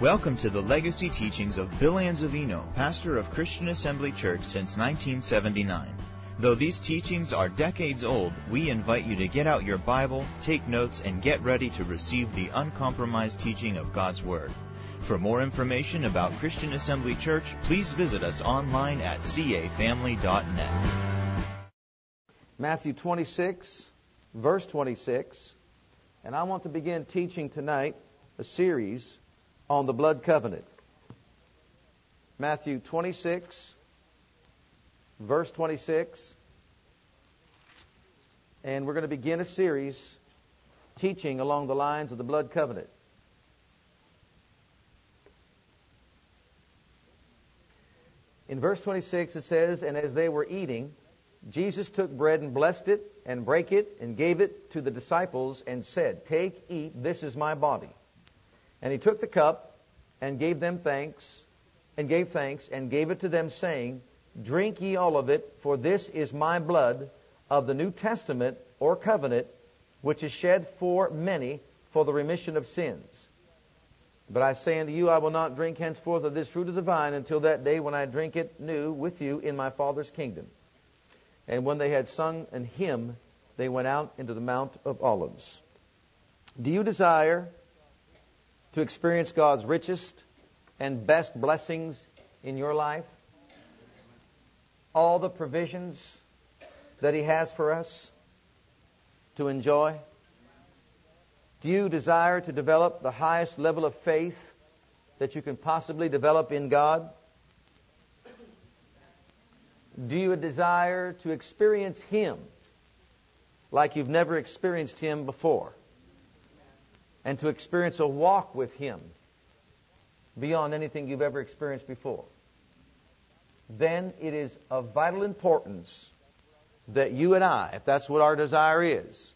Welcome to the legacy teachings of Bill Anzavino, pastor of Christian Assembly Church since 1979. Though these teachings are decades old, we invite you to get out your Bible, take notes, and get ready to receive the uncompromised teaching of God's Word. For more information about Christian Assembly Church, please visit us online at cafamily.net. Matthew 26, verse 26. And I want to begin teaching tonight a series on the blood covenant. Matthew 26, verse 26. And we're going to begin a series teaching along the lines of the blood covenant. In verse 26 it says, And as they were eating, Jesus took bread and blessed it, and brake it, and gave it to the disciples, and said, Take, eat, this is my body. And he took the cup and gave them thanks, and gave thanks, and gave it to them, saying, Drink ye all of it, for this is my blood of the New Testament or covenant, which is shed for many for the remission of sins. But I say unto you, I will not drink henceforth of this fruit of the vine until that day when I drink it new with you in my Father's kingdom. And when they had sung an hymn, they went out into the Mount of Olives. Do you desire to experience God's richest and best blessings in your life? All the provisions that He has for us to enjoy? Do you desire to develop the highest level of faith that you can possibly develop in God? Do you desire to experience Him like you've never experienced Him before? And to experience a walk with Him beyond anything you've ever experienced before, then it is of vital importance that you and I, if that's what our desire is,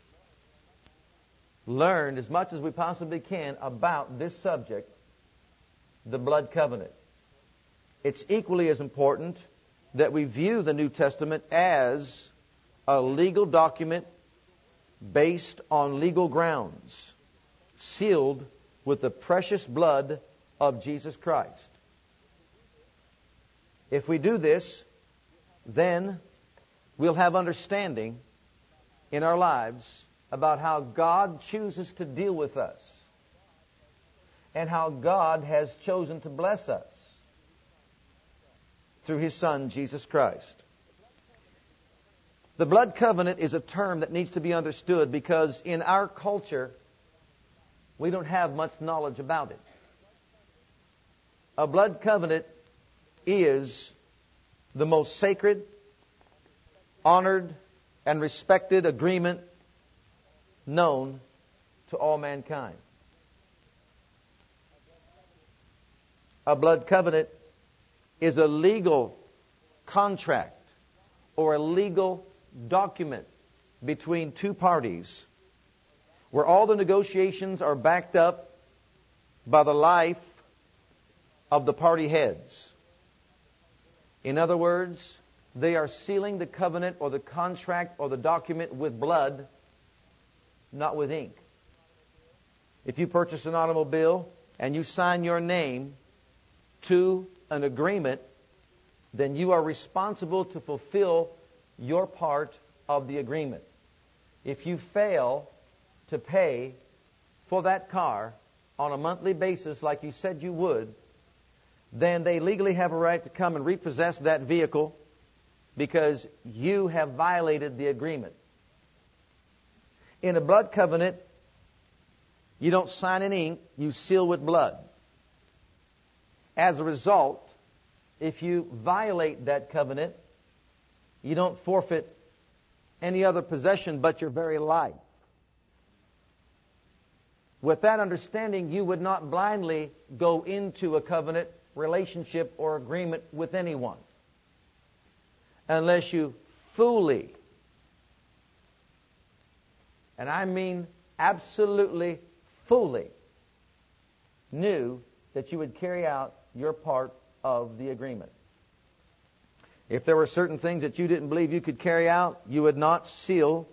learn as much as we possibly can about this subject, the blood covenant. It's equally as important that we view the New Testament as a legal document based on legal grounds sealed with the precious blood of Jesus Christ. If we do this, then we'll have understanding in our lives about how God chooses to deal with us and how God has chosen to bless us through His Son, Jesus Christ. The blood covenant is a term that needs to be understood because in our culture, we don't have much knowledge about it. A blood covenant is the most sacred, honored, and respected agreement known to all mankind. A blood covenant is a legal contract or a legal document between two parties where all the negotiations are backed up by the life of the party heads. In other words, they are sealing the covenant or the contract or the document with blood, not with ink. If you purchase an automobile and you sign your name to an agreement, then you are responsible to fulfill your part of the agreement. If you fail to pay for that car on a monthly basis like you said you would, then they legally have a right to come and repossess that vehicle because you have violated the agreement. In a blood covenant, you don't sign in ink, you seal with blood. As a result, if you violate that covenant, you don't forfeit any other possession but your very life. With that understanding, you would not blindly go into a covenant relationship or agreement with anyone unless you fully, and I mean absolutely fully, knew that you would carry out your part of the agreement. If there were certain things that you didn't believe you could carry out, you would not seal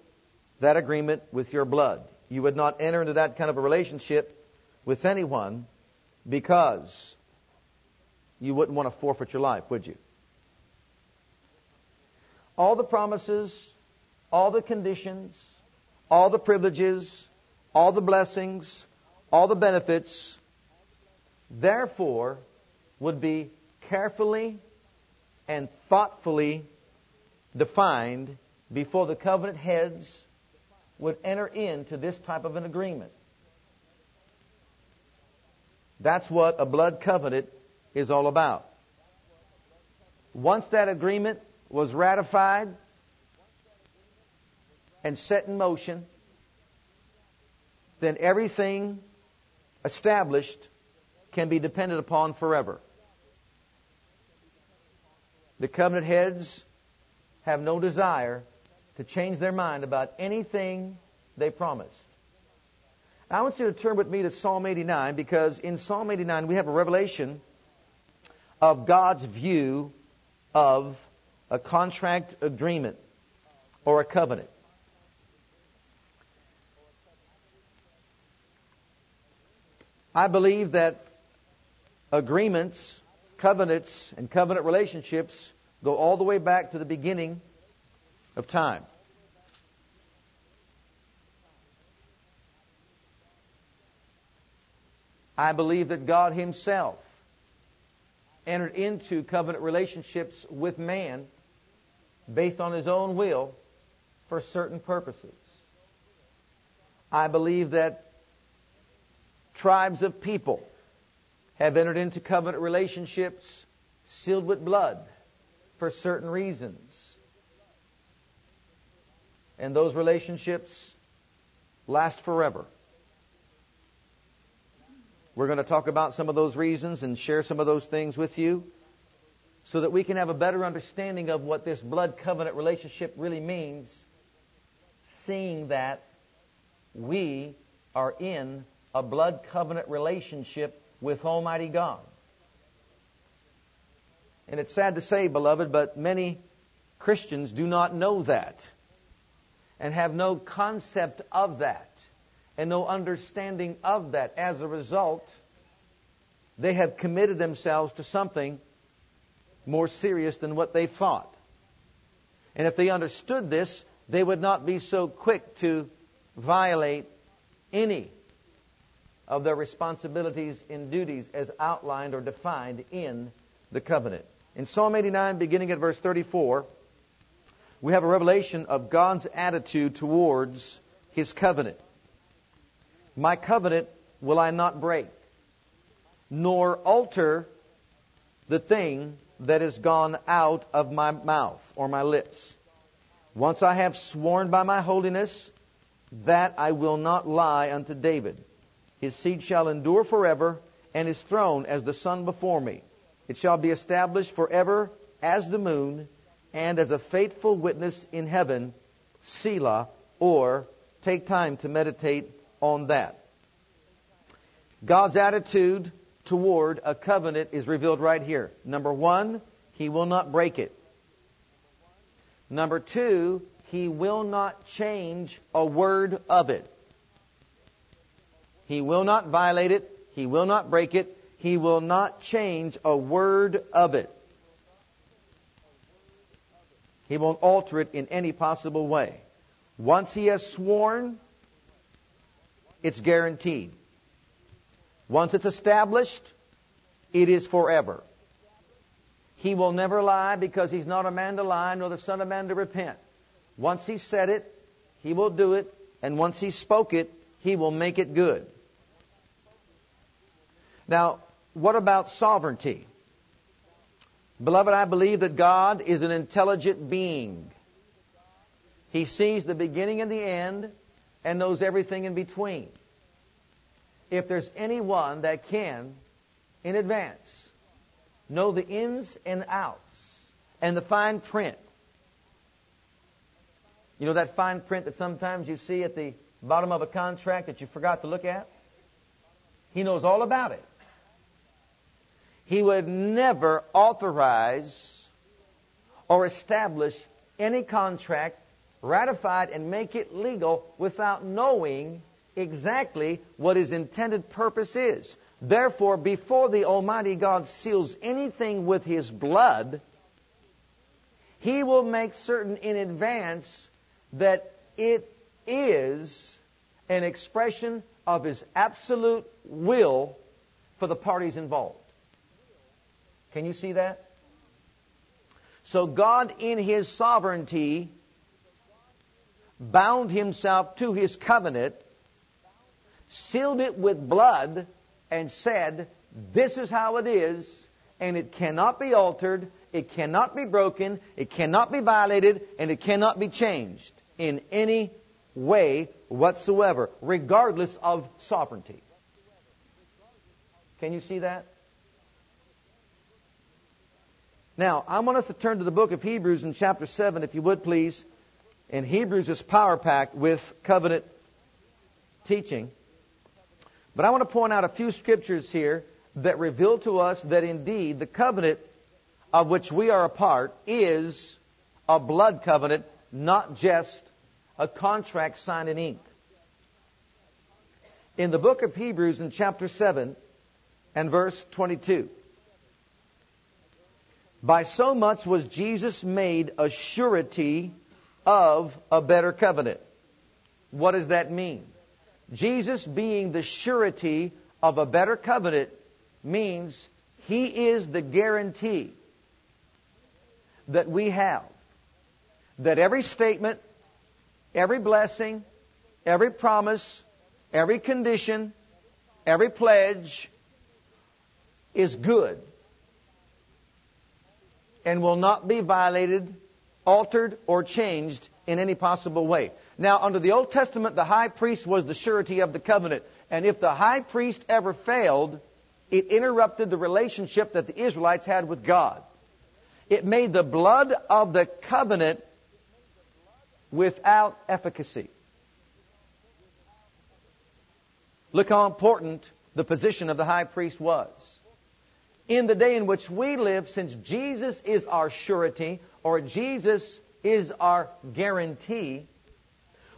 that agreement with your blood. You would not enter into that kind of a relationship with anyone because you wouldn't want to forfeit your life, would you? All the promises, all the conditions, all the privileges, all the blessings, all the benefits, therefore, would be carefully and thoughtfully defined before the covenant heads would enter into this type of an agreement. That's what a blood covenant is all about. Once that agreement was ratified and set in motion, then everything established can be depended upon forever. The covenant heads have no desire to change their mind about anything they promised. I want you to turn with me to Psalm 89 because in Psalm 89 we have a revelation of God's view of a contract agreement or a covenant. I believe that agreements, covenants, and covenant relationships go all the way back to the beginning of time. I believe that God Himself entered into covenant relationships with man based on His own will for certain purposes. I believe that tribes of people have entered into covenant relationships sealed with blood for certain reasons. And those relationships last forever. We're going to talk about some of those reasons and share some of those things with you so that we can have a better understanding of what this blood covenant relationship really means, seeing that we are in a blood covenant relationship with Almighty God. And it's sad to say, beloved, but many Christians do not know that and have no concept of that and no understanding of that. As a result, they have committed themselves to something more serious than what they thought. And if they understood this, they would not be so quick to violate any of their responsibilities and duties as outlined or defined in the covenant. In Psalm 89, beginning at verse 34, we have a revelation of God's attitude towards His covenant. My covenant will I not break, nor alter the thing that is gone out of my mouth or my lips. Once I have sworn by my holiness, that I will not lie unto David. His seed shall endure forever, and his throne as the sun before me. It shall be established forever as the moon, and as a faithful witness in heaven, Selah, or take time to meditate on that. God's attitude toward a covenant is revealed right here. Number one, He will not break it. Number two, He will not change a word of it. He will not violate it. He will not break it. He will not change a word of it. He won't alter it in any possible way. Once He has sworn, it's guaranteed. Once it's established, it is forever. He will never lie because he's not a man to lie, nor the son of man to repent. Once he said it, he will do it, and once he spoke it, he will make it good. Now, what about sovereignty? Beloved, I believe that God is an intelligent being. He sees the beginning and the end and knows everything in between. If there's anyone that can, in advance, know the ins and outs and the fine print, you know that fine print that sometimes you see at the bottom of a contract that you forgot to look at? He knows all about it. He would never authorize or establish any contract ratified and make it legal without knowing exactly what his intended purpose is. Therefore, before the Almighty God seals anything with His blood, He will make certain in advance that it is an expression of His absolute will for the parties involved. Can you see that? So God, in His sovereignty, bound Himself to His covenant, sealed it with blood, and said, This is how it is, and it cannot be altered, it cannot be broken, it cannot be violated, and it cannot be changed in any way whatsoever, regardless of sovereignty. Can you see that? Now, I want us to turn to the book of Hebrews in chapter 7, if you would please. And Hebrews is power packed with covenant teaching. But I want to point out a few scriptures here that reveal to us that indeed the covenant of which we are a part is a blood covenant, not just a contract signed in ink. In the book of Hebrews, in chapter 7 and verse 22, by so much was Jesus made a surety of a better covenant. What does that mean? Jesus being the surety of a better covenant means he is the guarantee that we have that every statement, every blessing, every promise, every condition, every pledge is good and will not be violated, altered, or changed in any possible way. Now, under the Old Testament, the high priest was the surety of the covenant. And if the high priest ever failed, it interrupted the relationship that the Israelites had with God. It made the blood of the covenant without efficacy. Look how important the position of the high priest was. In the day in which we live, since Jesus is our surety, or Jesus is our guarantee,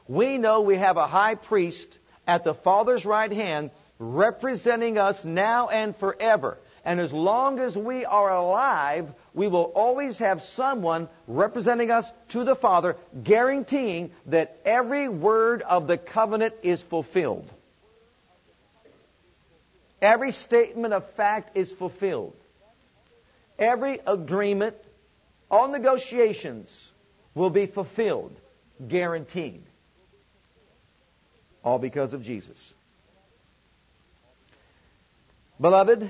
we know we have a high priest at the Father's right hand representing us now and forever. And as long as we are alive, we will always have someone representing us to the Father, guaranteeing that every word of the covenant is fulfilled. Every statement of fact is fulfilled. Every agreement, all negotiations will be fulfilled, guaranteed. All because of Jesus. Beloved,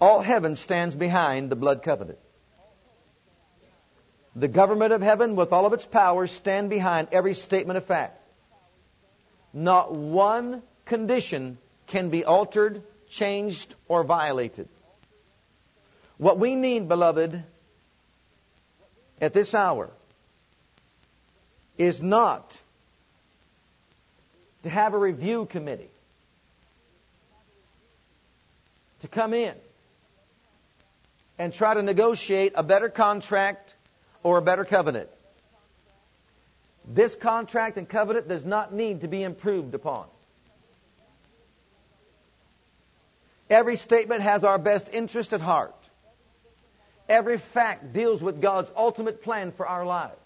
all heaven stands behind the blood covenant. The government of heaven, with all of its powers, stand behind every statement of fact. Not one condition can be altered, changed, or violated. What we need, beloved, at this hour is not to have a review committee to come in and try to negotiate a better contract or a better covenant. This contract and covenant does not need to be improved upon. Every statement has our best interest at heart. Every fact deals with God's ultimate plan for our lives.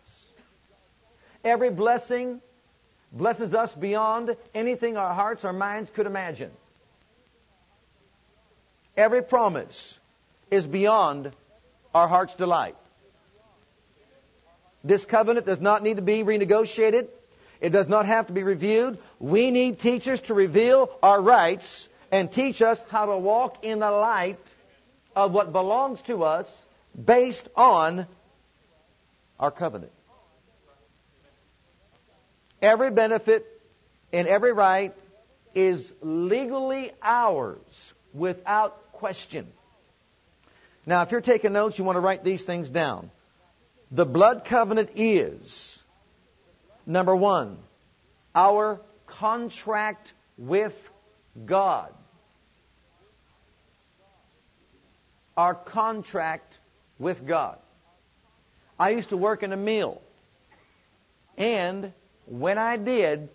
Every blessing blesses us beyond anything our hearts or minds could imagine. Every promise is beyond our heart's delight. This covenant does not need to be renegotiated. It does not have to be reviewed. We need teachers to reveal our rights and teach us how to walk in the light of what belongs to us based on our covenant. Every benefit and every right is legally ours without question. Now, if you're taking notes, you want to write these things down. The blood covenant is, number one, our contract with God. Our contract with God. I used to work in a mill. And when I did,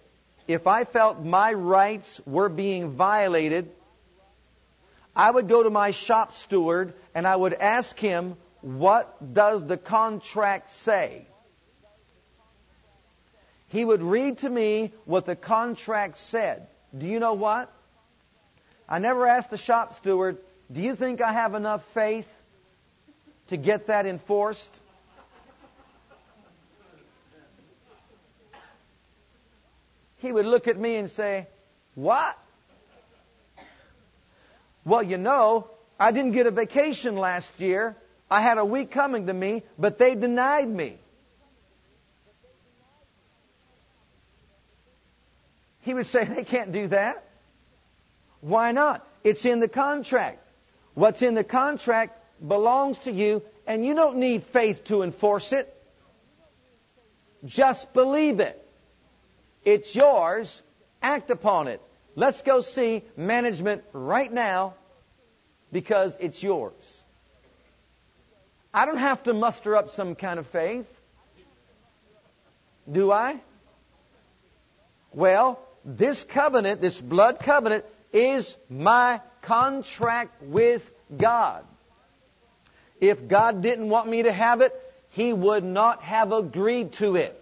if I felt my rights were being violated, I would go to my shop steward and I would ask him, What does the contract say? He would read to me what the contract said. Do you know what? I never asked the shop steward, Do you think I have enough faith to get that enforced? He would look at me and say, What? Well, you know, I didn't get a vacation last year. I had a week coming to me, but they denied me. He would say, They can't do that. Why not? It's in the contract. What's in the contract belongs to you, and you don't need faith to enforce it. Just believe it. It's yours. Act upon it. Let's go see management right now because it's yours. I don't have to muster up some kind of faith. Do I? Well, this covenant, this blood covenant, is my contract with God. If God didn't want me to have it, He would not have agreed to it.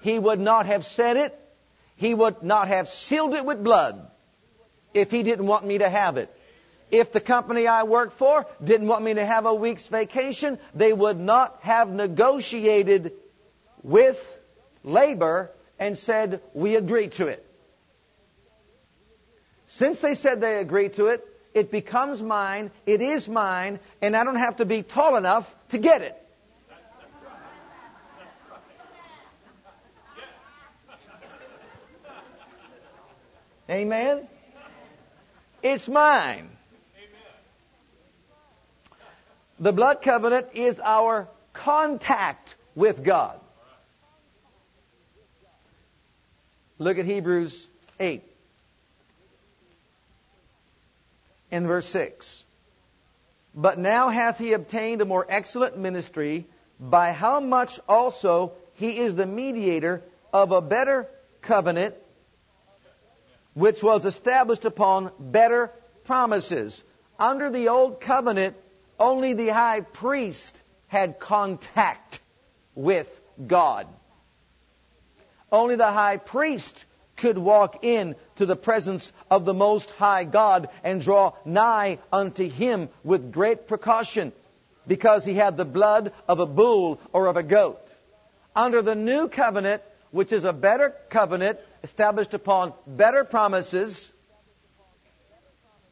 He would not have said it. He would not have sealed it with blood if He didn't want me to have it. If the company I work for didn't want me to have a week's vacation, they would not have negotiated with labor and said, We agree to it. Since they said they agreed to it, it becomes mine, it is mine, and I don't have to be tall enough to get it. Amen? It's mine. The blood covenant is our contact with God. Look at Hebrews 8 in verse 6. But now hath he obtained a more excellent ministry, by how much also he is the mediator of a better covenant, which was established upon better promises. Under the old covenant, only the high priest had contact with God. Only the high priest could walk in to the presence of the Most High God and draw nigh unto Him with great precaution because he had the blood of a bull or of a goat. Under the new covenant, which is a better covenant, established upon better promises.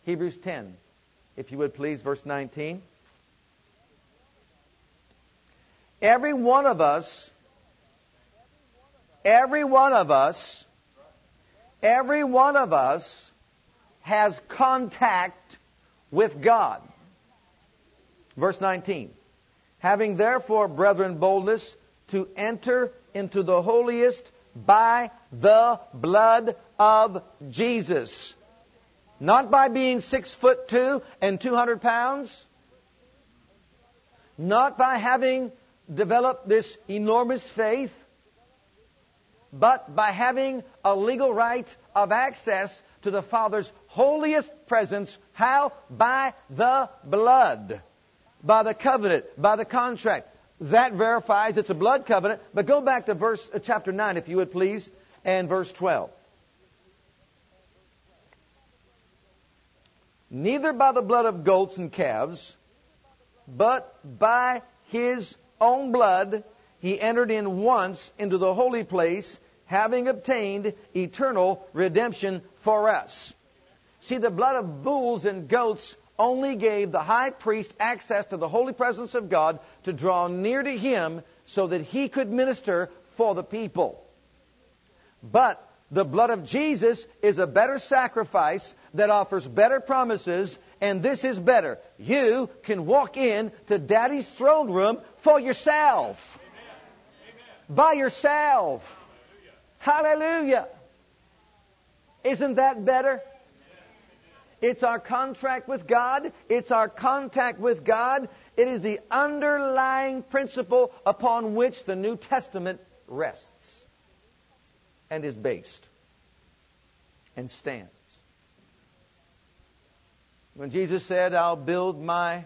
Hebrews 10, if you would please, verse 19. Every one of us, every one of us, every one of us has contact with God. Verse 19. Having therefore, brethren, boldness to enter into the holiest by the blood of Jesus. Not by being six foot two and 200 pounds. Not by having developed this enormous faith. But by having a legal right of access to the Father's holiest presence. How? By the blood. By the covenant. By the contract that verifies it's a blood covenant. But go back to verse uh, chapter 9, if you would please, and verse 12. Neither by the blood of goats and calves, but by his own blood he entered in once into the holy place, having obtained eternal redemption for us. See, the blood of bulls and goats only gave the high priest access to the holy presence of God to draw near to him so that he could minister for the people. But the blood of Jesus is a better sacrifice that offers better promises, and this is better. You can walk in to Daddy's throne room for yourself. By yourself. Hallelujah. Isn't that better? It's our contract with God. It's our contact with God. It is the underlying principle upon which the New Testament rests. and is based and stands. When Jesus said, I'll build my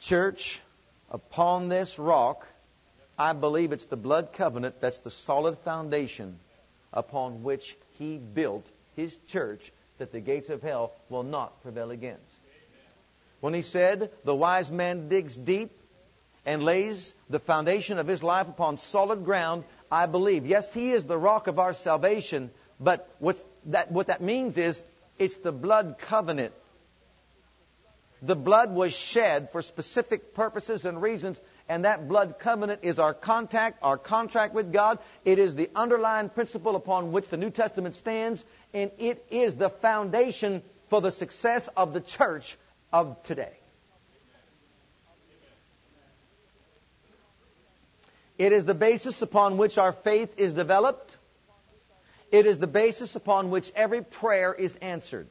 church upon this rock, I believe it's the blood covenant that's the solid foundation upon which he built his church that the gates of hell will not prevail against. When he said, The wise man digs deep and lays the foundation of his life upon solid ground, I believe. Yes, he is the rock of our salvation, but that, what that means is it's the blood covenant. The blood was shed for specific purposes and reasons, and that blood covenant is our contact, our contract with God. It is the underlying principle upon which the New Testament stands, and it is the foundation for the success of the church of today. It is the basis upon which our faith is developed. It is the basis upon which every prayer is answered.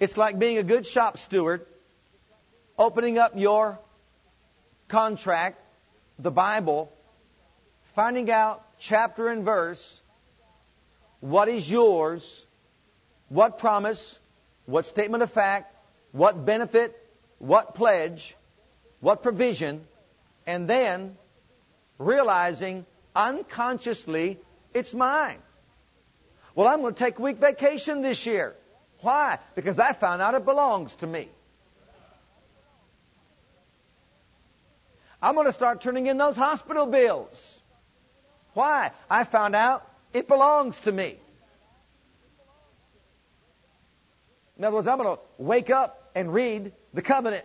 It's like being a good shop steward, opening up your contract, the Bible, finding out chapter and verse, what is yours, what promise, what statement of fact, what benefit, what pledge, what provision, and then realizing unconsciously it's mine. Well, I'm going to take a week vacation this year. Why? Because I found out it belongs to me. I'm going to start turning in those hospital bills. Why? I found out it belongs to me. In other words, I'm going to wake up and read the covenant.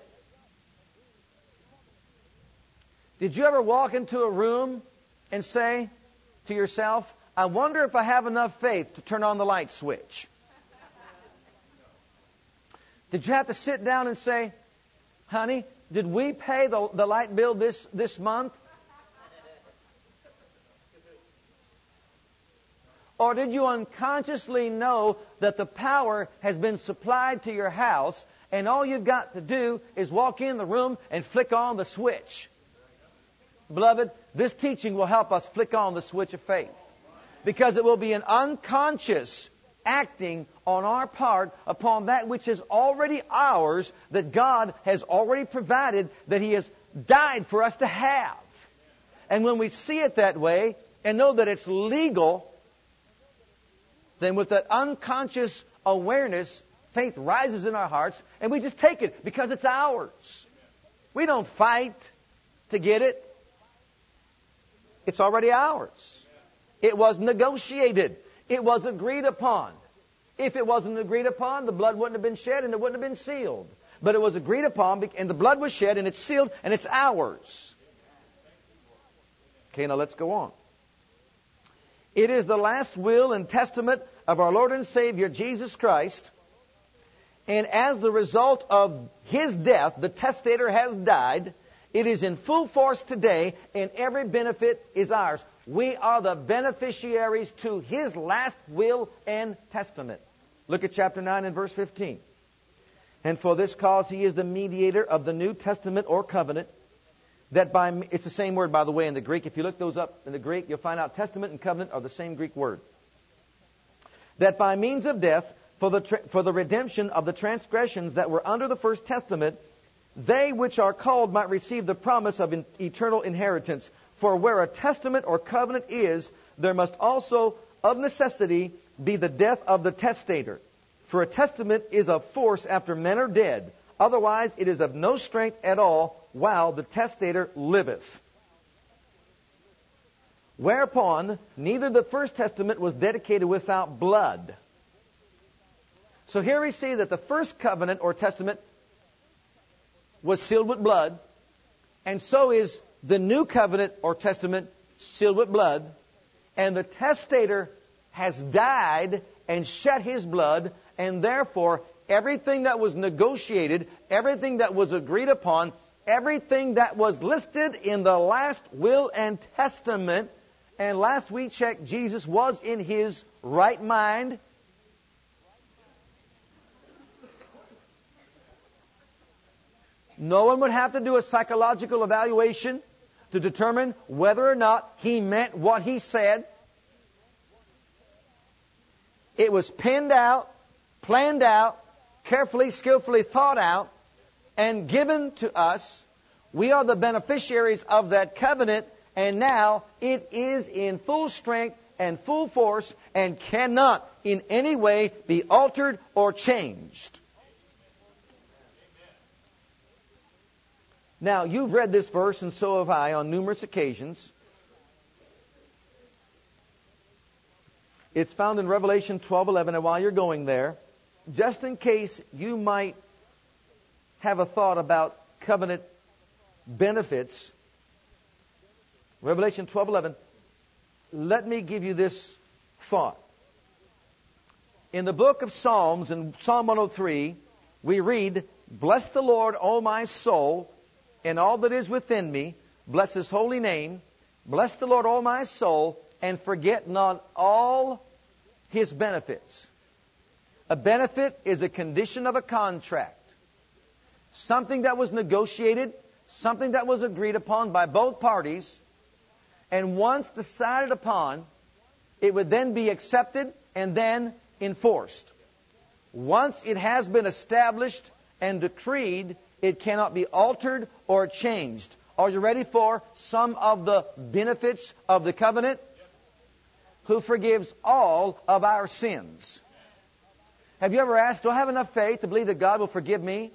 Did you ever walk into a room and say to yourself, I wonder if I have enough faith to turn on the light switch? Did you have to sit down and say, honey, did we pay the, the light bill this, this month? Or did you unconsciously know that the power has been supplied to your house and all you've got to do is walk in the room and flick on the switch? Beloved, this teaching will help us flick on the switch of faith. Because it will be an unconscious acting on our part upon that which is already ours, that God has already provided, that He has died for us to have. And when we see it that way and know that it's legal, then with that unconscious awareness, faith rises in our hearts and we just take it because it's ours. We don't fight to get it. It's already ours. It was negotiated. It was agreed upon. If it wasn't agreed upon, the blood wouldn't have been shed and it wouldn't have been sealed. But it was agreed upon and the blood was shed and it's sealed and it's ours. Okay, now let's go on. It is the last will and testament of our Lord and Savior Jesus Christ. And as the result of his death, the testator has died. It is in full force today, and every benefit is ours. We are the beneficiaries to his last will and testament. Look at chapter 9 and verse 15. And for this cause he is the mediator of the New Testament or covenant. That by it's the same word by the way in the Greek. If you look those up in the Greek, you'll find out testament and covenant are the same Greek word. That by means of death, for the, for the redemption of the transgressions that were under the first testament, they which are called might receive the promise of eternal inheritance. For where a testament or covenant is, there must also of necessity be the death of the testator. For a testament is of force after men are dead. Otherwise, it is of no strength at all while the testator liveth. Whereupon, neither the first testament was dedicated without blood. So here we see that the first covenant or testament was sealed with blood, and so is the new covenant or testament sealed with blood, and the testator has died and shed his blood, and therefore everything that was negotiated, everything that was agreed upon, everything that was listed in the last will and testament, and last we checked, Jesus was in his right mind. No one would have to do a psychological evaluation. To determine whether or not he meant what he said. It was penned out, planned out, carefully, skillfully thought out, and given to us. We are the beneficiaries of that covenant, and now it is in full strength and full force and cannot in any way be altered or changed. Now, you've read this verse, and so have I, on numerous occasions. It's found in Revelation 12:11, and while you're going there, just in case you might have a thought about covenant benefits, Revelation 12:11, let me give you this thought. In the book of Psalms, in Psalm 103, we read, Bless the Lord, O my soul, and all that is within me. Bless his holy name. Bless the Lord, O my soul, and forget not all his benefits. A benefit is a condition of a contract. Something that was negotiated, something that was agreed upon by both parties, and once decided upon, it would then be accepted and then enforced. Once it has been established and decreed, it cannot be altered or changed. Are you ready for some of the benefits of the covenant? Who forgives all of our sins. Have you ever asked, Do I have enough faith to believe that God will forgive me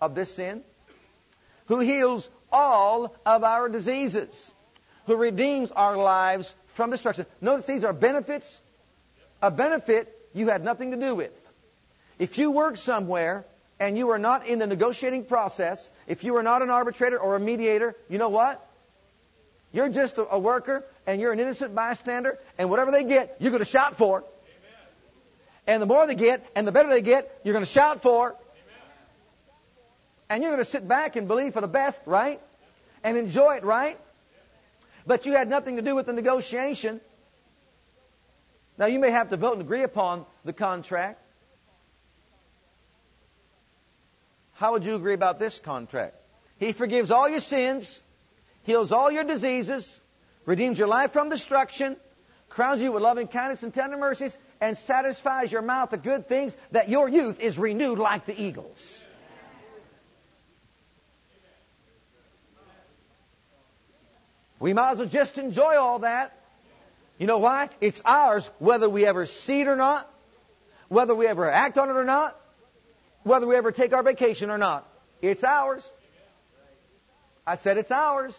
of this sin? Who heals all of our diseases. Who redeems our lives from destruction. Notice these are benefits a benefit you had nothing to do with. If you work somewhere and you are not in the negotiating process, if you are not an arbitrator or a mediator, you know what? You're just a, worker and you're an innocent bystander, and whatever they get, you're going to shout for. Amen. And the more they get and the better they get, you're going to shout for. Amen. And you're going to sit back and believe for the best, right? And enjoy it, right? But you had nothing to do with the negotiation. Now, you may have to vote and agree upon the contract. How would you agree about this contract? He forgives all your sins, heals all your diseases, redeems your life from destruction, crowns you with loving kindness and tender mercies, and satisfies your mouth with good things that your youth is renewed like the eagles. We might as well just enjoy all that you know why? It's ours whether we ever see it or not, whether we ever act on it or not, whether we ever take our vacation or not. It's ours. I said it's ours.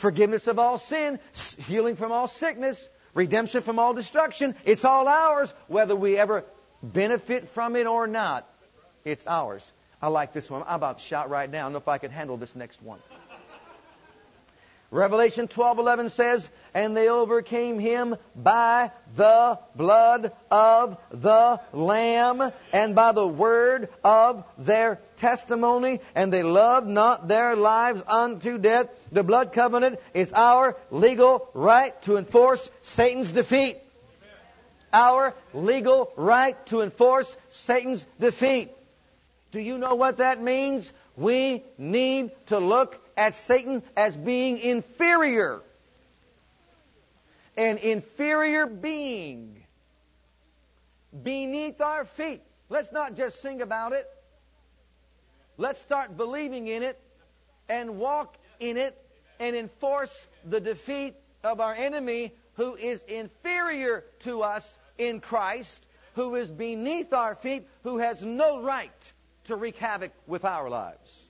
Forgiveness of all sin, healing from all sickness, redemption from all destruction. It's all ours whether we ever benefit from it or not. It's ours. I like this one. I'm about to shout right now. I don't know if I can handle this next one. Revelation 12:11 says, "And they overcame him by the blood of the lamb and by the word of their testimony, and they loved not their lives unto death." The blood covenant is our legal right to enforce Satan's defeat. Our legal right to enforce Satan's defeat. Do you know what that means? We need to look at Satan as being inferior. An inferior being beneath our feet. Let's not just sing about it. Let's start believing in it and walk in it and enforce the defeat of our enemy who is inferior to us in Christ, who is beneath our feet, who has no right to wreak havoc with our lives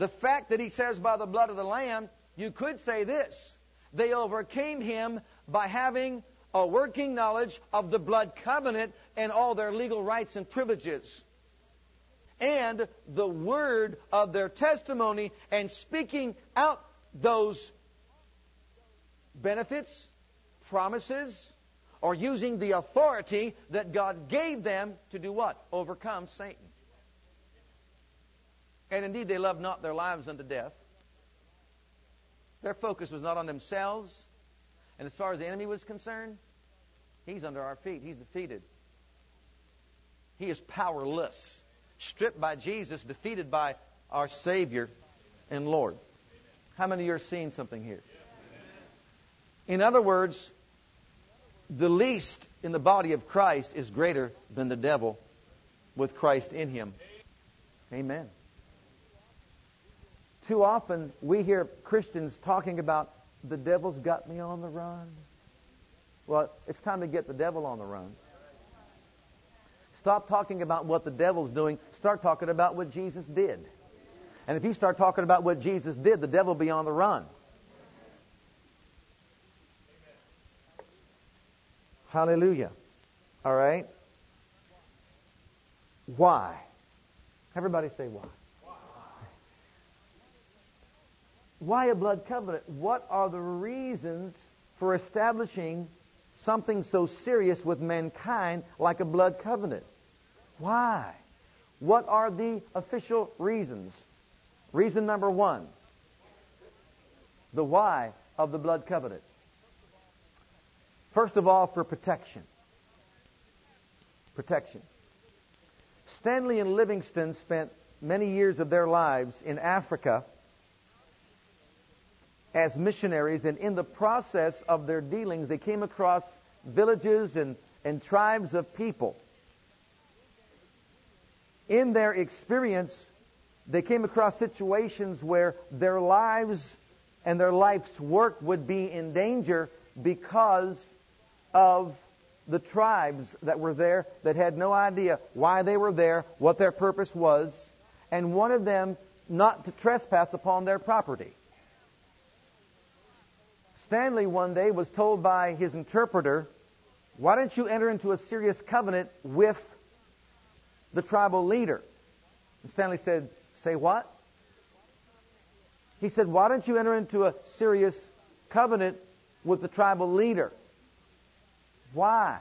the fact that he says by the blood of the Lamb, you could say this. They overcame him by having a working knowledge of the blood covenant and all their legal rights and privileges. And the word of their testimony and speaking out those benefits, promises, or using the authority that God gave them to do what? Overcome Satan. And indeed, they loved not their lives unto death. Their focus was not on themselves. And as far as the enemy was concerned, he's under our feet. He's defeated. He is powerless. Stripped by Jesus, defeated by our Savior and Lord. How many of you are seeing something here? In other words, the least in the body of Christ is greater than the devil with Christ in him. Amen. Too often we hear Christians talking about the devil's got me on the run. Well, it's time to get the devil on the run. Stop talking about what the devil's doing. Start talking about what Jesus did. And if you start talking about what Jesus did, the devil will be on the run. Hallelujah. All right? Why? Everybody say why. Why a blood covenant? What are the reasons for establishing something so serious with mankind like a blood covenant? Why? What are the official reasons? Reason number one the why of the blood covenant. First of all, for protection. Protection. Stanley and Livingstone spent many years of their lives in Africa as missionaries, and in the process of their dealings, they came across villages and, and tribes of people. In their experience, they came across situations where their lives and their life's work would be in danger because of the tribes that were there that had no idea why they were there, what their purpose was, and wanted them not to trespass upon their property. Stanley one day was told by his interpreter, Why don't you enter into a serious covenant with the tribal leader? And Stanley said, Say what? He said, Why don't you enter into a serious covenant with the tribal leader? Why?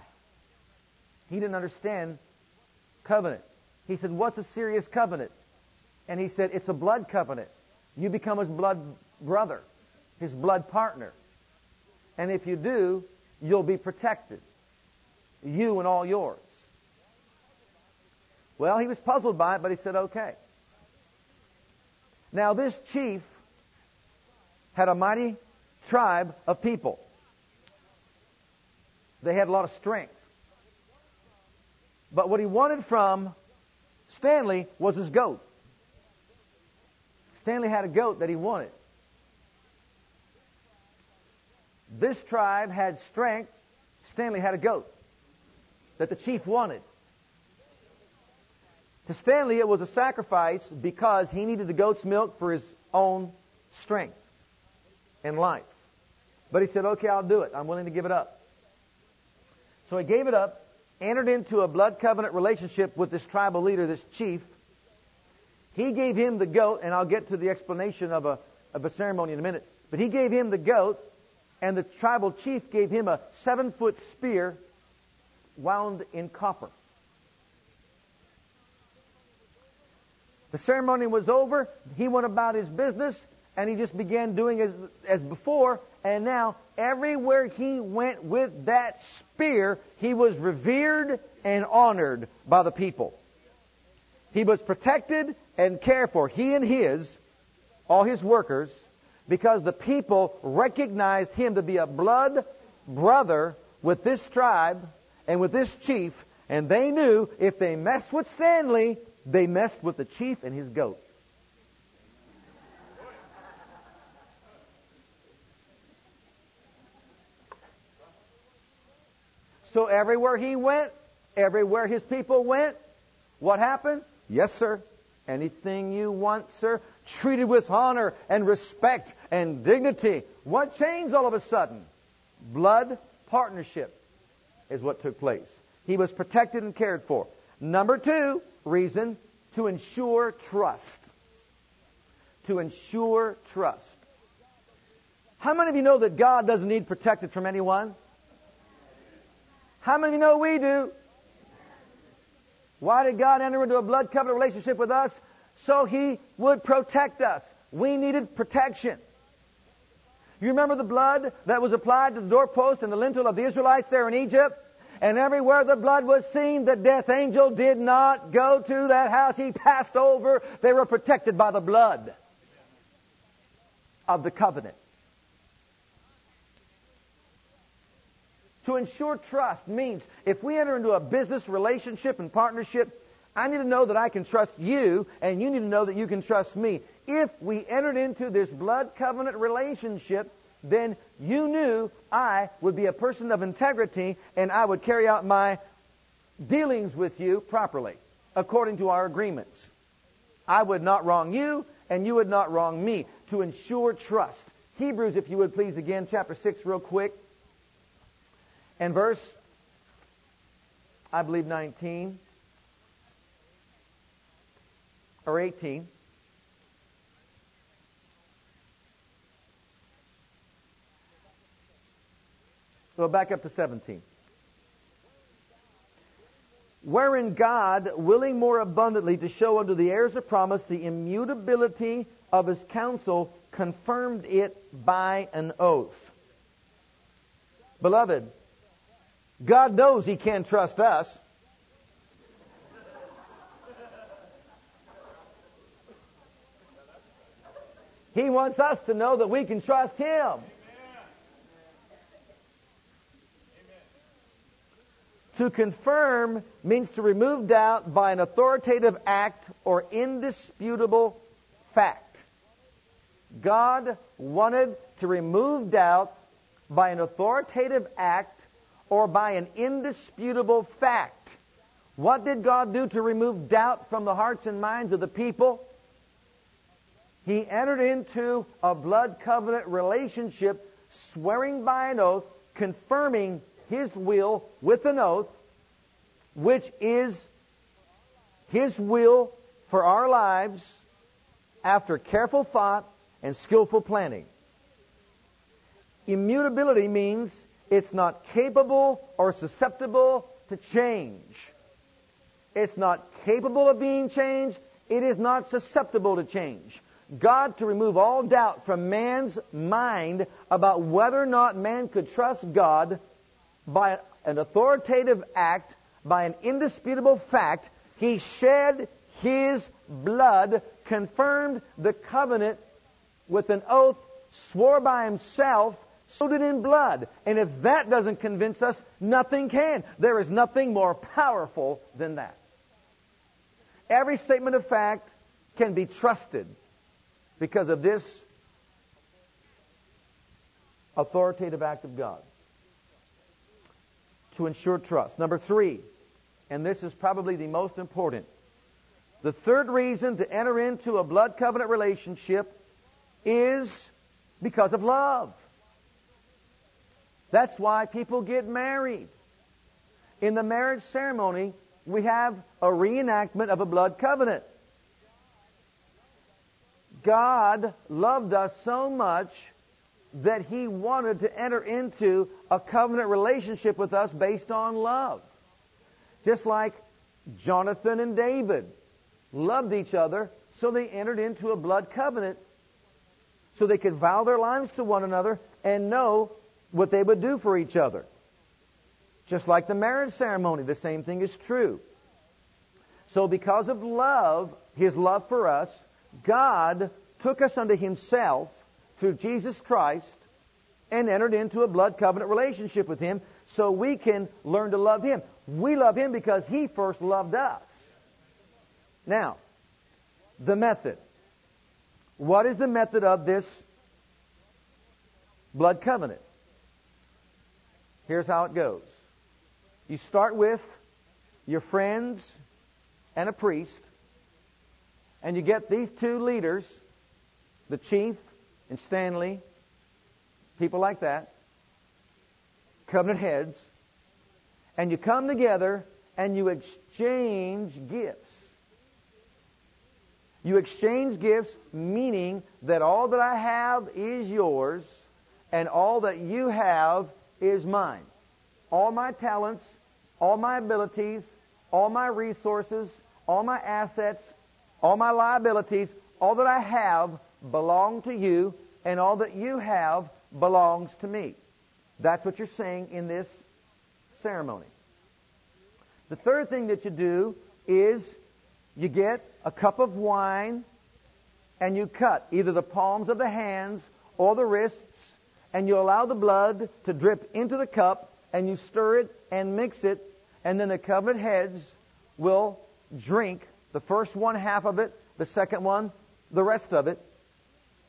He didn't understand covenant. He said, What's a serious covenant? And he said, It's a blood covenant. You become his blood brother, his blood partner. And if you do, you'll be protected. You and all yours. Well, he was puzzled by it, but he said, okay. Now, this chief had a mighty tribe of people. They had a lot of strength. But what he wanted from Stanley was his goat. Stanley had a goat that he wanted. This tribe had strength. Stanley had a goat that the chief wanted. To Stanley, it was a sacrifice because he needed the goat's milk for his own strength and life. But he said, okay, I'll do it. I'm willing to give it up. So he gave it up, entered into a blood covenant relationship with this tribal leader, this chief. He gave him the goat, and I'll get to the explanation of a, of a ceremony in a minute. But he gave him the goat, and the tribal chief gave him a seven foot spear wound in copper. The ceremony was over. He went about his business and he just began doing as, as before. And now, everywhere he went with that spear, he was revered and honored by the people. He was protected and cared for, he and his, all his workers, because the people recognized him to be a blood brother with this tribe and with this chief, and they knew if they messed with Stanley, they messed with the chief and his goat. So everywhere he went, everywhere his people went, what happened? Yes, sir. Anything you want, sir? Treated with honor and respect and dignity. What changed all of a sudden? Blood partnership is what took place. He was protected and cared for. Number two reason, to ensure trust. To ensure trust. How many of you know that God doesn't need protected from anyone? How many of you know we do? Why did God enter into a blood covenant relationship with us? So He would protect us. We needed protection. You remember the blood that was applied to the doorpost and the lintel of the Israelites there in Egypt? And everywhere the blood was seen, the death angel did not go to that house. He passed over. They were protected by the blood of the covenant. To ensure trust means if we enter into a business relationship and partnership, I need to know that I can trust you, and you need to know that you can trust me. If we entered into this blood covenant relationship, then you knew I would be a person of integrity and I would carry out my dealings with you properly, according to our agreements. I would not wrong you, and you would not wrong me, to ensure trust. Hebrews, if you would please, again, chapter 6, real quick. And verse, I believe, 19 or 18. Go back up to 17. Wherein God, willing more abundantly to show unto the heirs of promise the immutability of his counsel, confirmed it by an oath. Beloved, God knows He can't trust us. He wants us to know that we can trust Him. To confirm means to remove doubt by an authoritative act or indisputable fact. God wanted to remove doubt by an authoritative act or by an indisputable fact. What did God do to remove doubt from the hearts and minds of the people? He entered into a blood covenant relationship, swearing by an oath, confirming his will with an oath, which is his will for our lives after careful thought and skillful planning. Immutability means it's not capable or susceptible to change. It's not capable of being changed. It is not susceptible to change. God to remove all doubt from man's mind about whether or not man could trust God by an authoritative act, by an indisputable fact, he shed his blood, confirmed the covenant with an oath, swore by himself, sowed it in blood. And if that doesn't convince us, nothing can. There is nothing more powerful than that. Every statement of fact can be trusted because of this authoritative act of God to ensure trust. Number three, and this is probably the most important. The third reason to enter into a blood covenant relationship is because of love. That's why people get married. In the marriage ceremony, we have a reenactment of a blood covenant. God loved us so much that He wanted to enter into a covenant relationship with us based on love. Just like Jonathan and David loved each other, so they entered into a blood covenant so they could vow their lives to one another and know what they would do for each other. Just like the marriage ceremony, the same thing is true. So because of love, His love for us, God took us unto Himself through Jesus Christ and entered into a blood covenant relationship with Him so we can learn to love Him. We love Him because He first loved us. Now, the method. What is the method of this blood covenant? Here's how it goes. You start with your friends and a priest, and you get these two leaders, the chief and Stanley, people like that, covenant heads, and you come together and you exchange gifts. You exchange gifts, meaning that all that I have is yours, and all that you have is mine. All my talents, all my abilities, all my resources, all my assets, all my liabilities, all that I have belong to you, and all that you have belongs to me. That's what you're saying in this ceremony. The third thing that you do is you get a cup of wine and you cut either the palms of the hands or the wrists and you allow the blood to drip into the cup and you stir it and mix it and then the covenant heads will drink the first one half of it, the second one, the rest of it,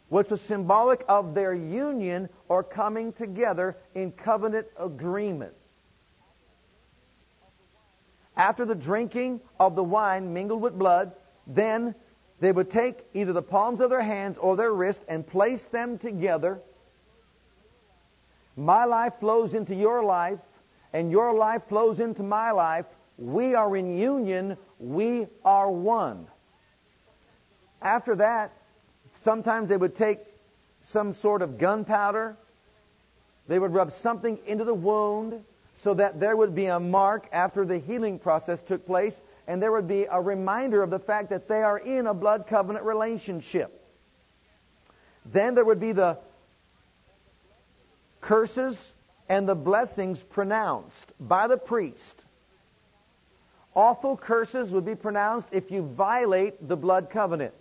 which was symbolic of their union or coming together in covenant agreement. After the drinking of the wine mingled with blood, then they would take either the palms of their hands or their wrists and place them together. My life flows into your life, and your life flows into my life. We are in union. We are one. After that, sometimes they would take some sort of gunpowder. They would rub something into the wound so that there would be a mark after the healing process took place, and there would be a reminder of the fact that they are in a blood covenant relationship. Then there would be the curses and the blessings pronounced by the priest. Awful curses would be pronounced if you violate the blood covenant.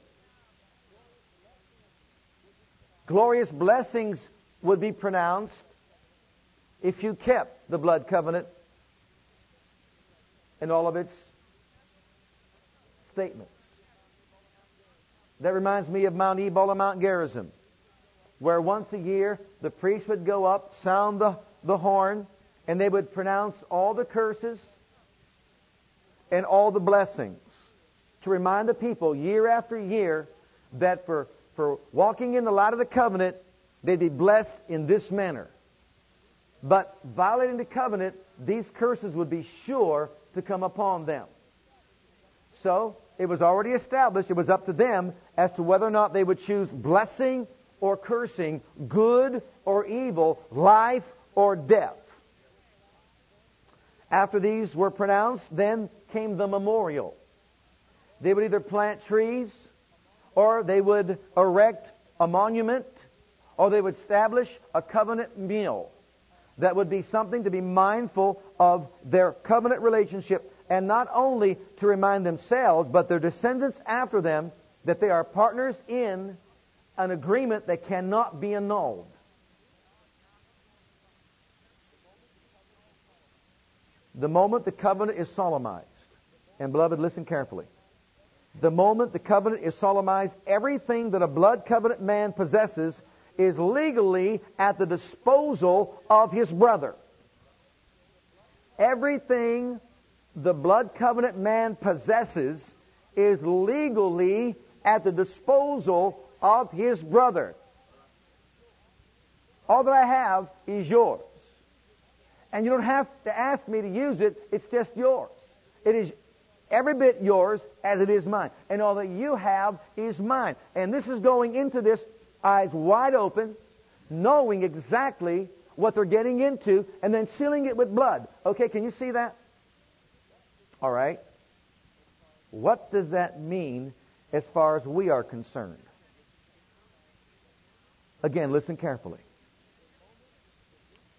Glorious blessings would be pronounced if you kept the blood covenant and all of its statements. That reminds me of Mount Ebal and Mount Gerizim, where once a year the priest would go up, sound the, the horn, and they would pronounce all the curses and all the blessings to remind the people year after year that for, for walking in the light of the covenant, they'd be blessed in this manner. But violating the covenant, these curses would be sure to come upon them. So, it was already established, it was up to them as to whether or not they would choose blessing or cursing, good or evil, life or death. After these were pronounced, then came the memorial. They would either plant trees, or they would erect a monument, or they would establish a covenant meal that would be something to be mindful of their covenant relationship and not only to remind themselves, but their descendants after them that they are partners in an agreement that cannot be annulled. The moment the covenant is solemnized, and beloved, listen carefully. The moment the covenant is solemnized, everything that a blood covenant man possesses is legally at the disposal of his brother. Everything the blood covenant man possesses is legally at the disposal of his brother. All that I have is yours. And you don't have to ask me to use it, it's just yours. It is every bit yours as it is mine. And all that you have is mine. And this is going into this eyes wide open, knowing exactly what they're getting into, and then sealing it with blood. Okay, can you see that? All right. What does that mean as far as we are concerned? Again, listen carefully.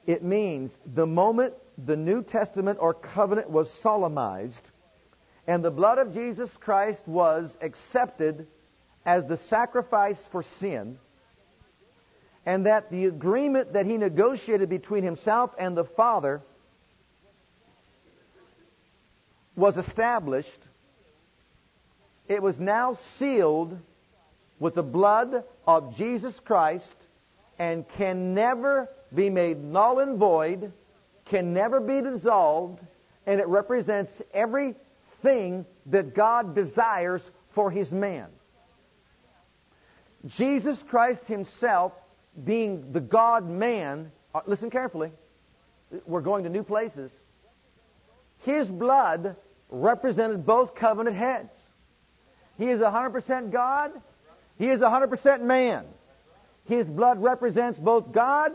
It means the moment the New Testament or covenant was solemnized and the blood of Jesus Christ was accepted as the sacrifice for sin, and that the agreement that he negotiated between himself and the Father was established, it was now sealed with the blood of Jesus Christ and can never be made null and void, can never be dissolved, and it represents everything that God desires for His man. Jesus Christ Himself being the God man, uh, listen carefully, we're going to new places. His blood represented both covenant heads. He is 100% God, he is 100% man. His blood represents both God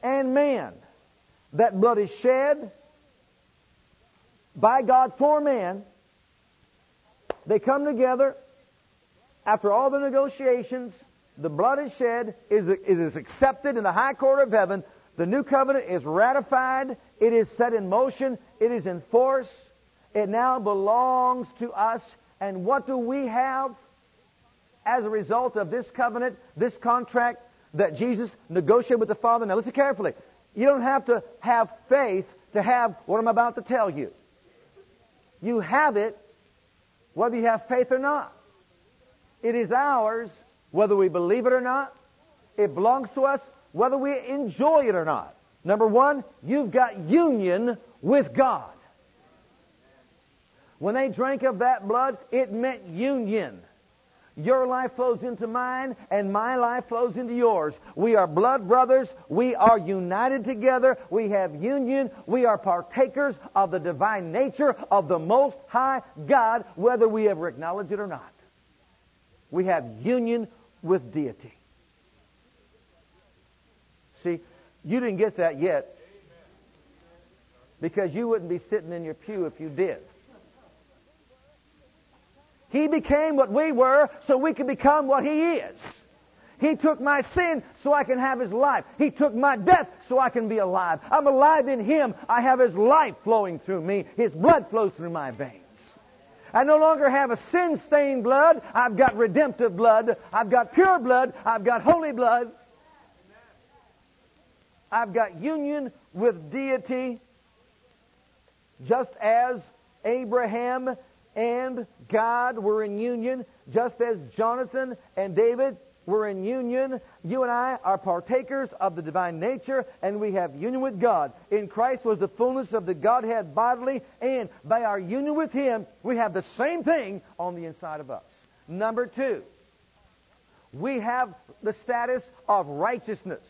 and man. That blood is shed by God for man. They come together after all the negotiations the blood is shed, it is accepted in the high court of heaven. The new covenant is ratified. It is set in motion. It is in force. It now belongs to us. And what do we have as a result of this covenant, this contract that Jesus negotiated with the Father? Now listen carefully. You don't have to have faith to have what I'm about to tell you. You have it whether you have faith or not. It is ours whether we believe it or not. It belongs to us whether we enjoy it or not. Number one, you've got union with God. When they drank of that blood, it meant union. Your life flows into mine, and my life flows into yours. We are blood brothers. We are united together. We have union. We are partakers of the divine nature of the Most High God, whether we ever acknowledge it or not. We have union with deity. See, you didn't get that yet because you wouldn't be sitting in your pew if you did. He became what we were so we could become what He is. He took my sin so I can have His life. He took my death so I can be alive. I'm alive in Him. I have His life flowing through me. His blood flows through my veins. I no longer have a sin stained blood. I've got redemptive blood. I've got pure blood. I've got holy blood. I've got union with deity just as Abraham and God were in union, just as Jonathan and David were in union. You and I are partakers of the divine nature, and we have union with God. In Christ was the fullness of the Godhead bodily, and by our union with Him, we have the same thing on the inside of us. Number two, we have the status of righteousness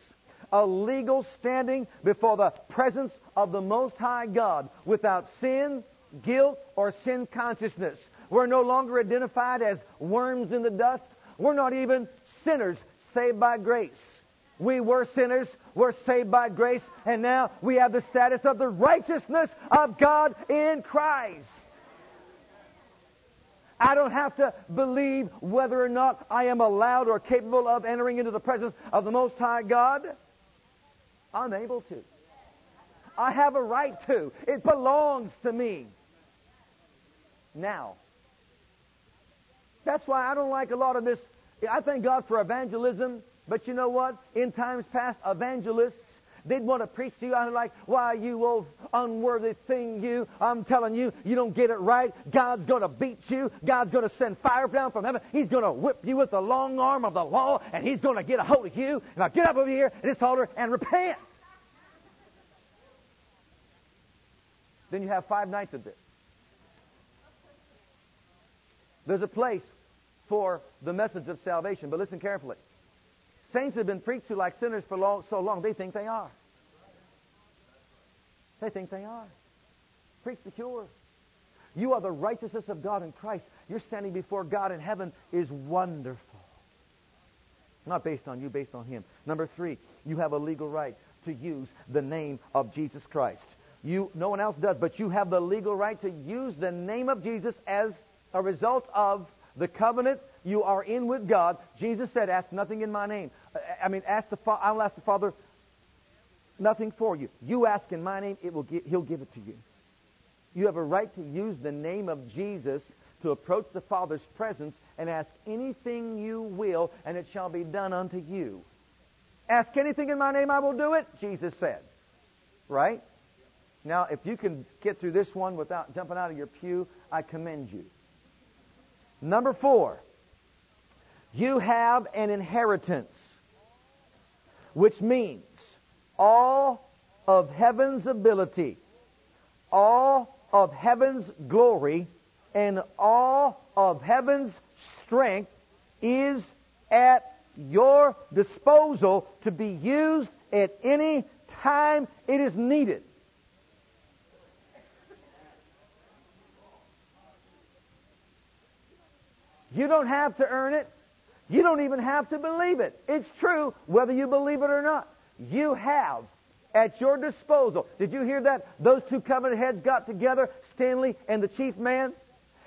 a legal standing before the presence of the Most High God without sin guilt, or sin consciousness. We're no longer identified as worms in the dust. We're not even sinners saved by grace. We were sinners, we're saved by grace, and now we have the status of the righteousness of God in Christ. I don't have to believe whether or not I am allowed or capable of entering into the presence of the Most High God. I'm able to. I have a right to. It belongs to me now. That's why I don't like a lot of this. I thank God for evangelism, but you know what? In times past, evangelists, they'd want to preach to you. I'm like, why, you old unworthy thing, you. I'm telling you, you don't get it right. God's going to beat you. God's going to send fire down from heaven. He's going to whip you with the long arm of the law, and He's going to get a hold of you. Now get up over here at this altar and repent. Then you have five nights of this. There's a place for the message of salvation, but listen carefully. Saints have been preached to like sinners for long, so long, they think they are. They think they are. Preach the cure. You are the righteousness of God in Christ. You're standing before God in heaven is wonderful. Not based on you, based on Him. Number three, you have a legal right to use the name of Jesus Christ. You, no one else does, but you have the legal right to use the name of Jesus as a result of the covenant you are in with God. Jesus said, Ask nothing in my name. I mean, ask the Fa- I'll ask the Father nothing for you. You ask in my name, it will He'll give it to you. You have a right to use the name of Jesus to approach the Father's presence and ask anything you will, and it shall be done unto you. Ask anything in my name, I will do it, Jesus said. Right? Now, if you can get through this one without jumping out of your pew, I commend you. Number four, you have an inheritance, which means all of heaven's ability, all of heaven's glory, and all of heaven's strength is at your disposal to be used at any time it is needed. You don't have to earn it. You don't even have to believe it. It's true whether you believe it or not. You have at your disposal. Did you hear that? Those two covenant heads got together, Stanley and the chief man.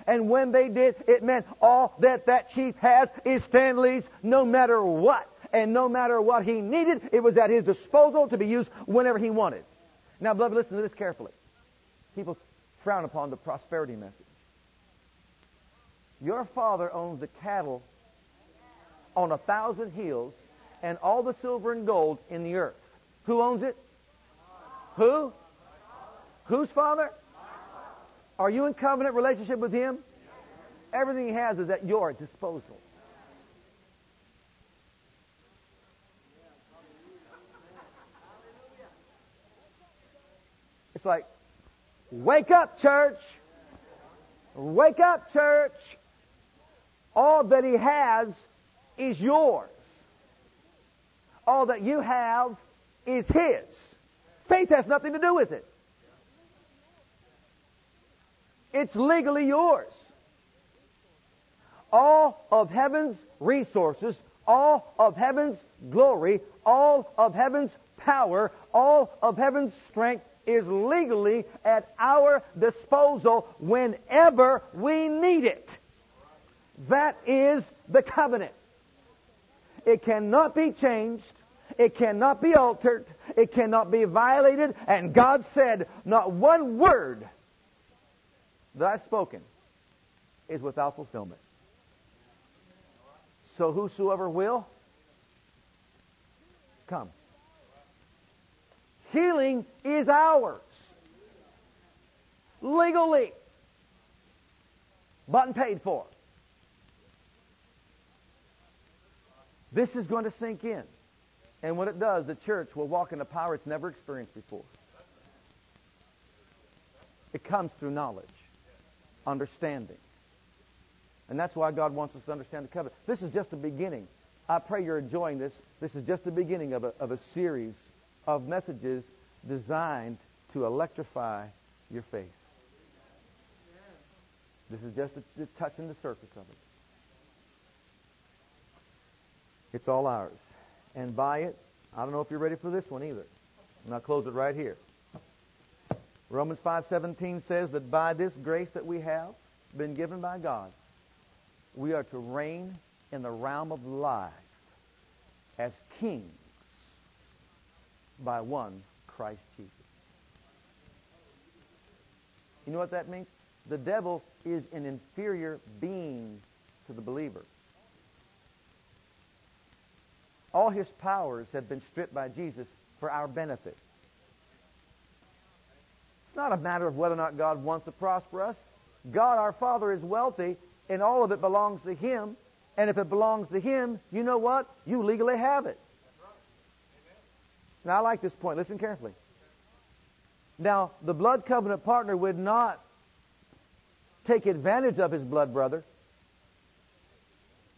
And when they did, it meant all that that chief has is Stanley's no matter what. And no matter what he needed, it was at his disposal to be used whenever he wanted. Now, beloved, listen to this carefully. People frown upon the prosperity message. Your father owns the cattle on a thousand hills and all the silver and gold in the earth. Who owns it? Who? Whose father? Are you in covenant relationship with him? Everything he has is at your disposal. It's like, wake up, church. Wake up, church. All that he has is yours. All that you have is his. Faith has nothing to do with it. It's legally yours. All of heaven's resources, all of heaven's glory, all of heaven's power, all of heaven's strength is legally at our disposal whenever we need it. That is the covenant. It cannot be changed. It cannot be altered. It cannot be violated. And God said, not one word that I've spoken is without fulfillment. So whosoever will, come. Healing is ours. Legally. Bought and paid for. This is going to sink in. And when it does, the church will walk in a power it's never experienced before. It comes through knowledge, understanding. And that's why God wants us to understand the covenant. This is just the beginning. I pray you're enjoying this. This is just the beginning of a, of a series of messages designed to electrify your faith. This is just a, a touching the surface of it. It's all ours. And by it, I don't know if you're ready for this one either. And I'll close it right here. Romans 5:17 says that by this grace that we have been given by God, we are to reign in the realm of life as kings by one Christ Jesus. You know what that means? The devil is an inferior being to the believer. All his powers have been stripped by Jesus for our benefit. It's not a matter of whether or not God wants to prosper us. God, our Father, is wealthy, and all of it belongs to Him. And if it belongs to Him, you know what? You legally have it. Now, I like this point. Listen carefully. Now, the blood covenant partner would not take advantage of his blood brother.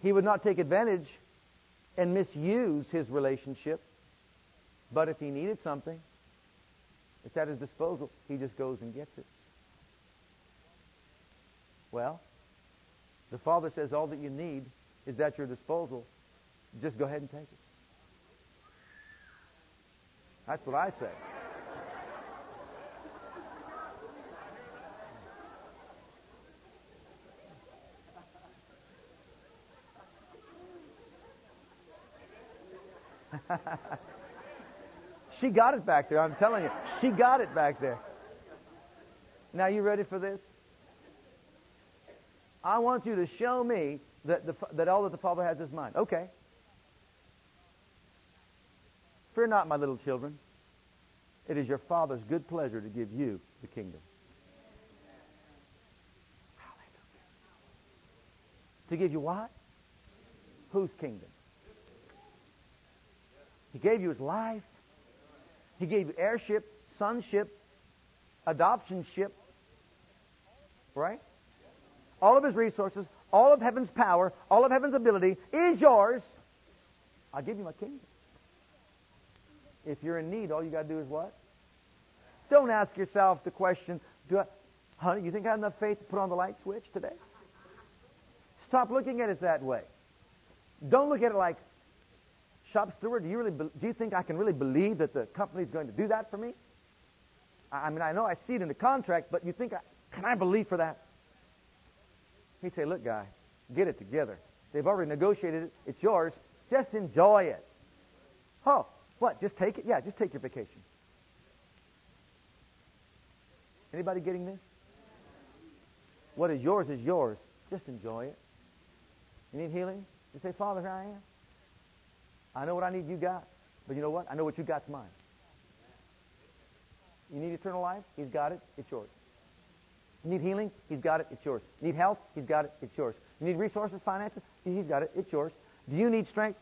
He would not take advantage and misuse his relationship. But if he needed something, it's at his disposal. He just goes and gets it. Well, the Father says all that you need is at your disposal. Just go ahead and take it. That's what I say. she got it back there. I'm telling you. She got it back there. Now, you ready for this? I want you to show me that, the, that all that the Father has is mine. Okay. Fear not, my little children. It is your Father's good pleasure to give you the kingdom. To give you what? Whose kingdom? He gave you his life. He gave you heirship, sonship, adoptionship. Right? All of his resources, all of heaven's power, all of heaven's ability is yours. I'll give you my kingdom. If you're in need, all you got to do is what? Don't ask yourself the question, do I, honey, you think I have enough faith to put on the light switch today? Stop looking at it that way. Don't look at it like, shop steward, do you really be, do you think I can really believe that the company is going to do that for me? I, I mean, I know I see it in the contract, but you think I, can I believe for that? He'd say, look, guy, get it together. They've already negotiated it. It's yours. Just enjoy it. Oh, what? Just take it? Yeah, just take your vacation. Anybody getting this? What is yours is yours. Just enjoy it. You need healing? You say, Father, here I am. I know what I need, you got. But you know what? I know what you got's mine. You need eternal life? He's got it. It's yours. You need healing? He's got it. It's yours. You need health? He's got it. It's yours. You need resources, finances? He's got it. It's yours. Do you need strength?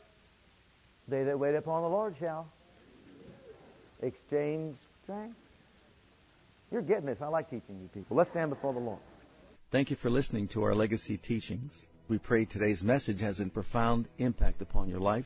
They that wait upon the Lord shall exchange strength. You're getting this. I like teaching you people. Let's stand before the Lord. Thank you for listening to our legacy teachings. We pray today's message has a profound impact upon your life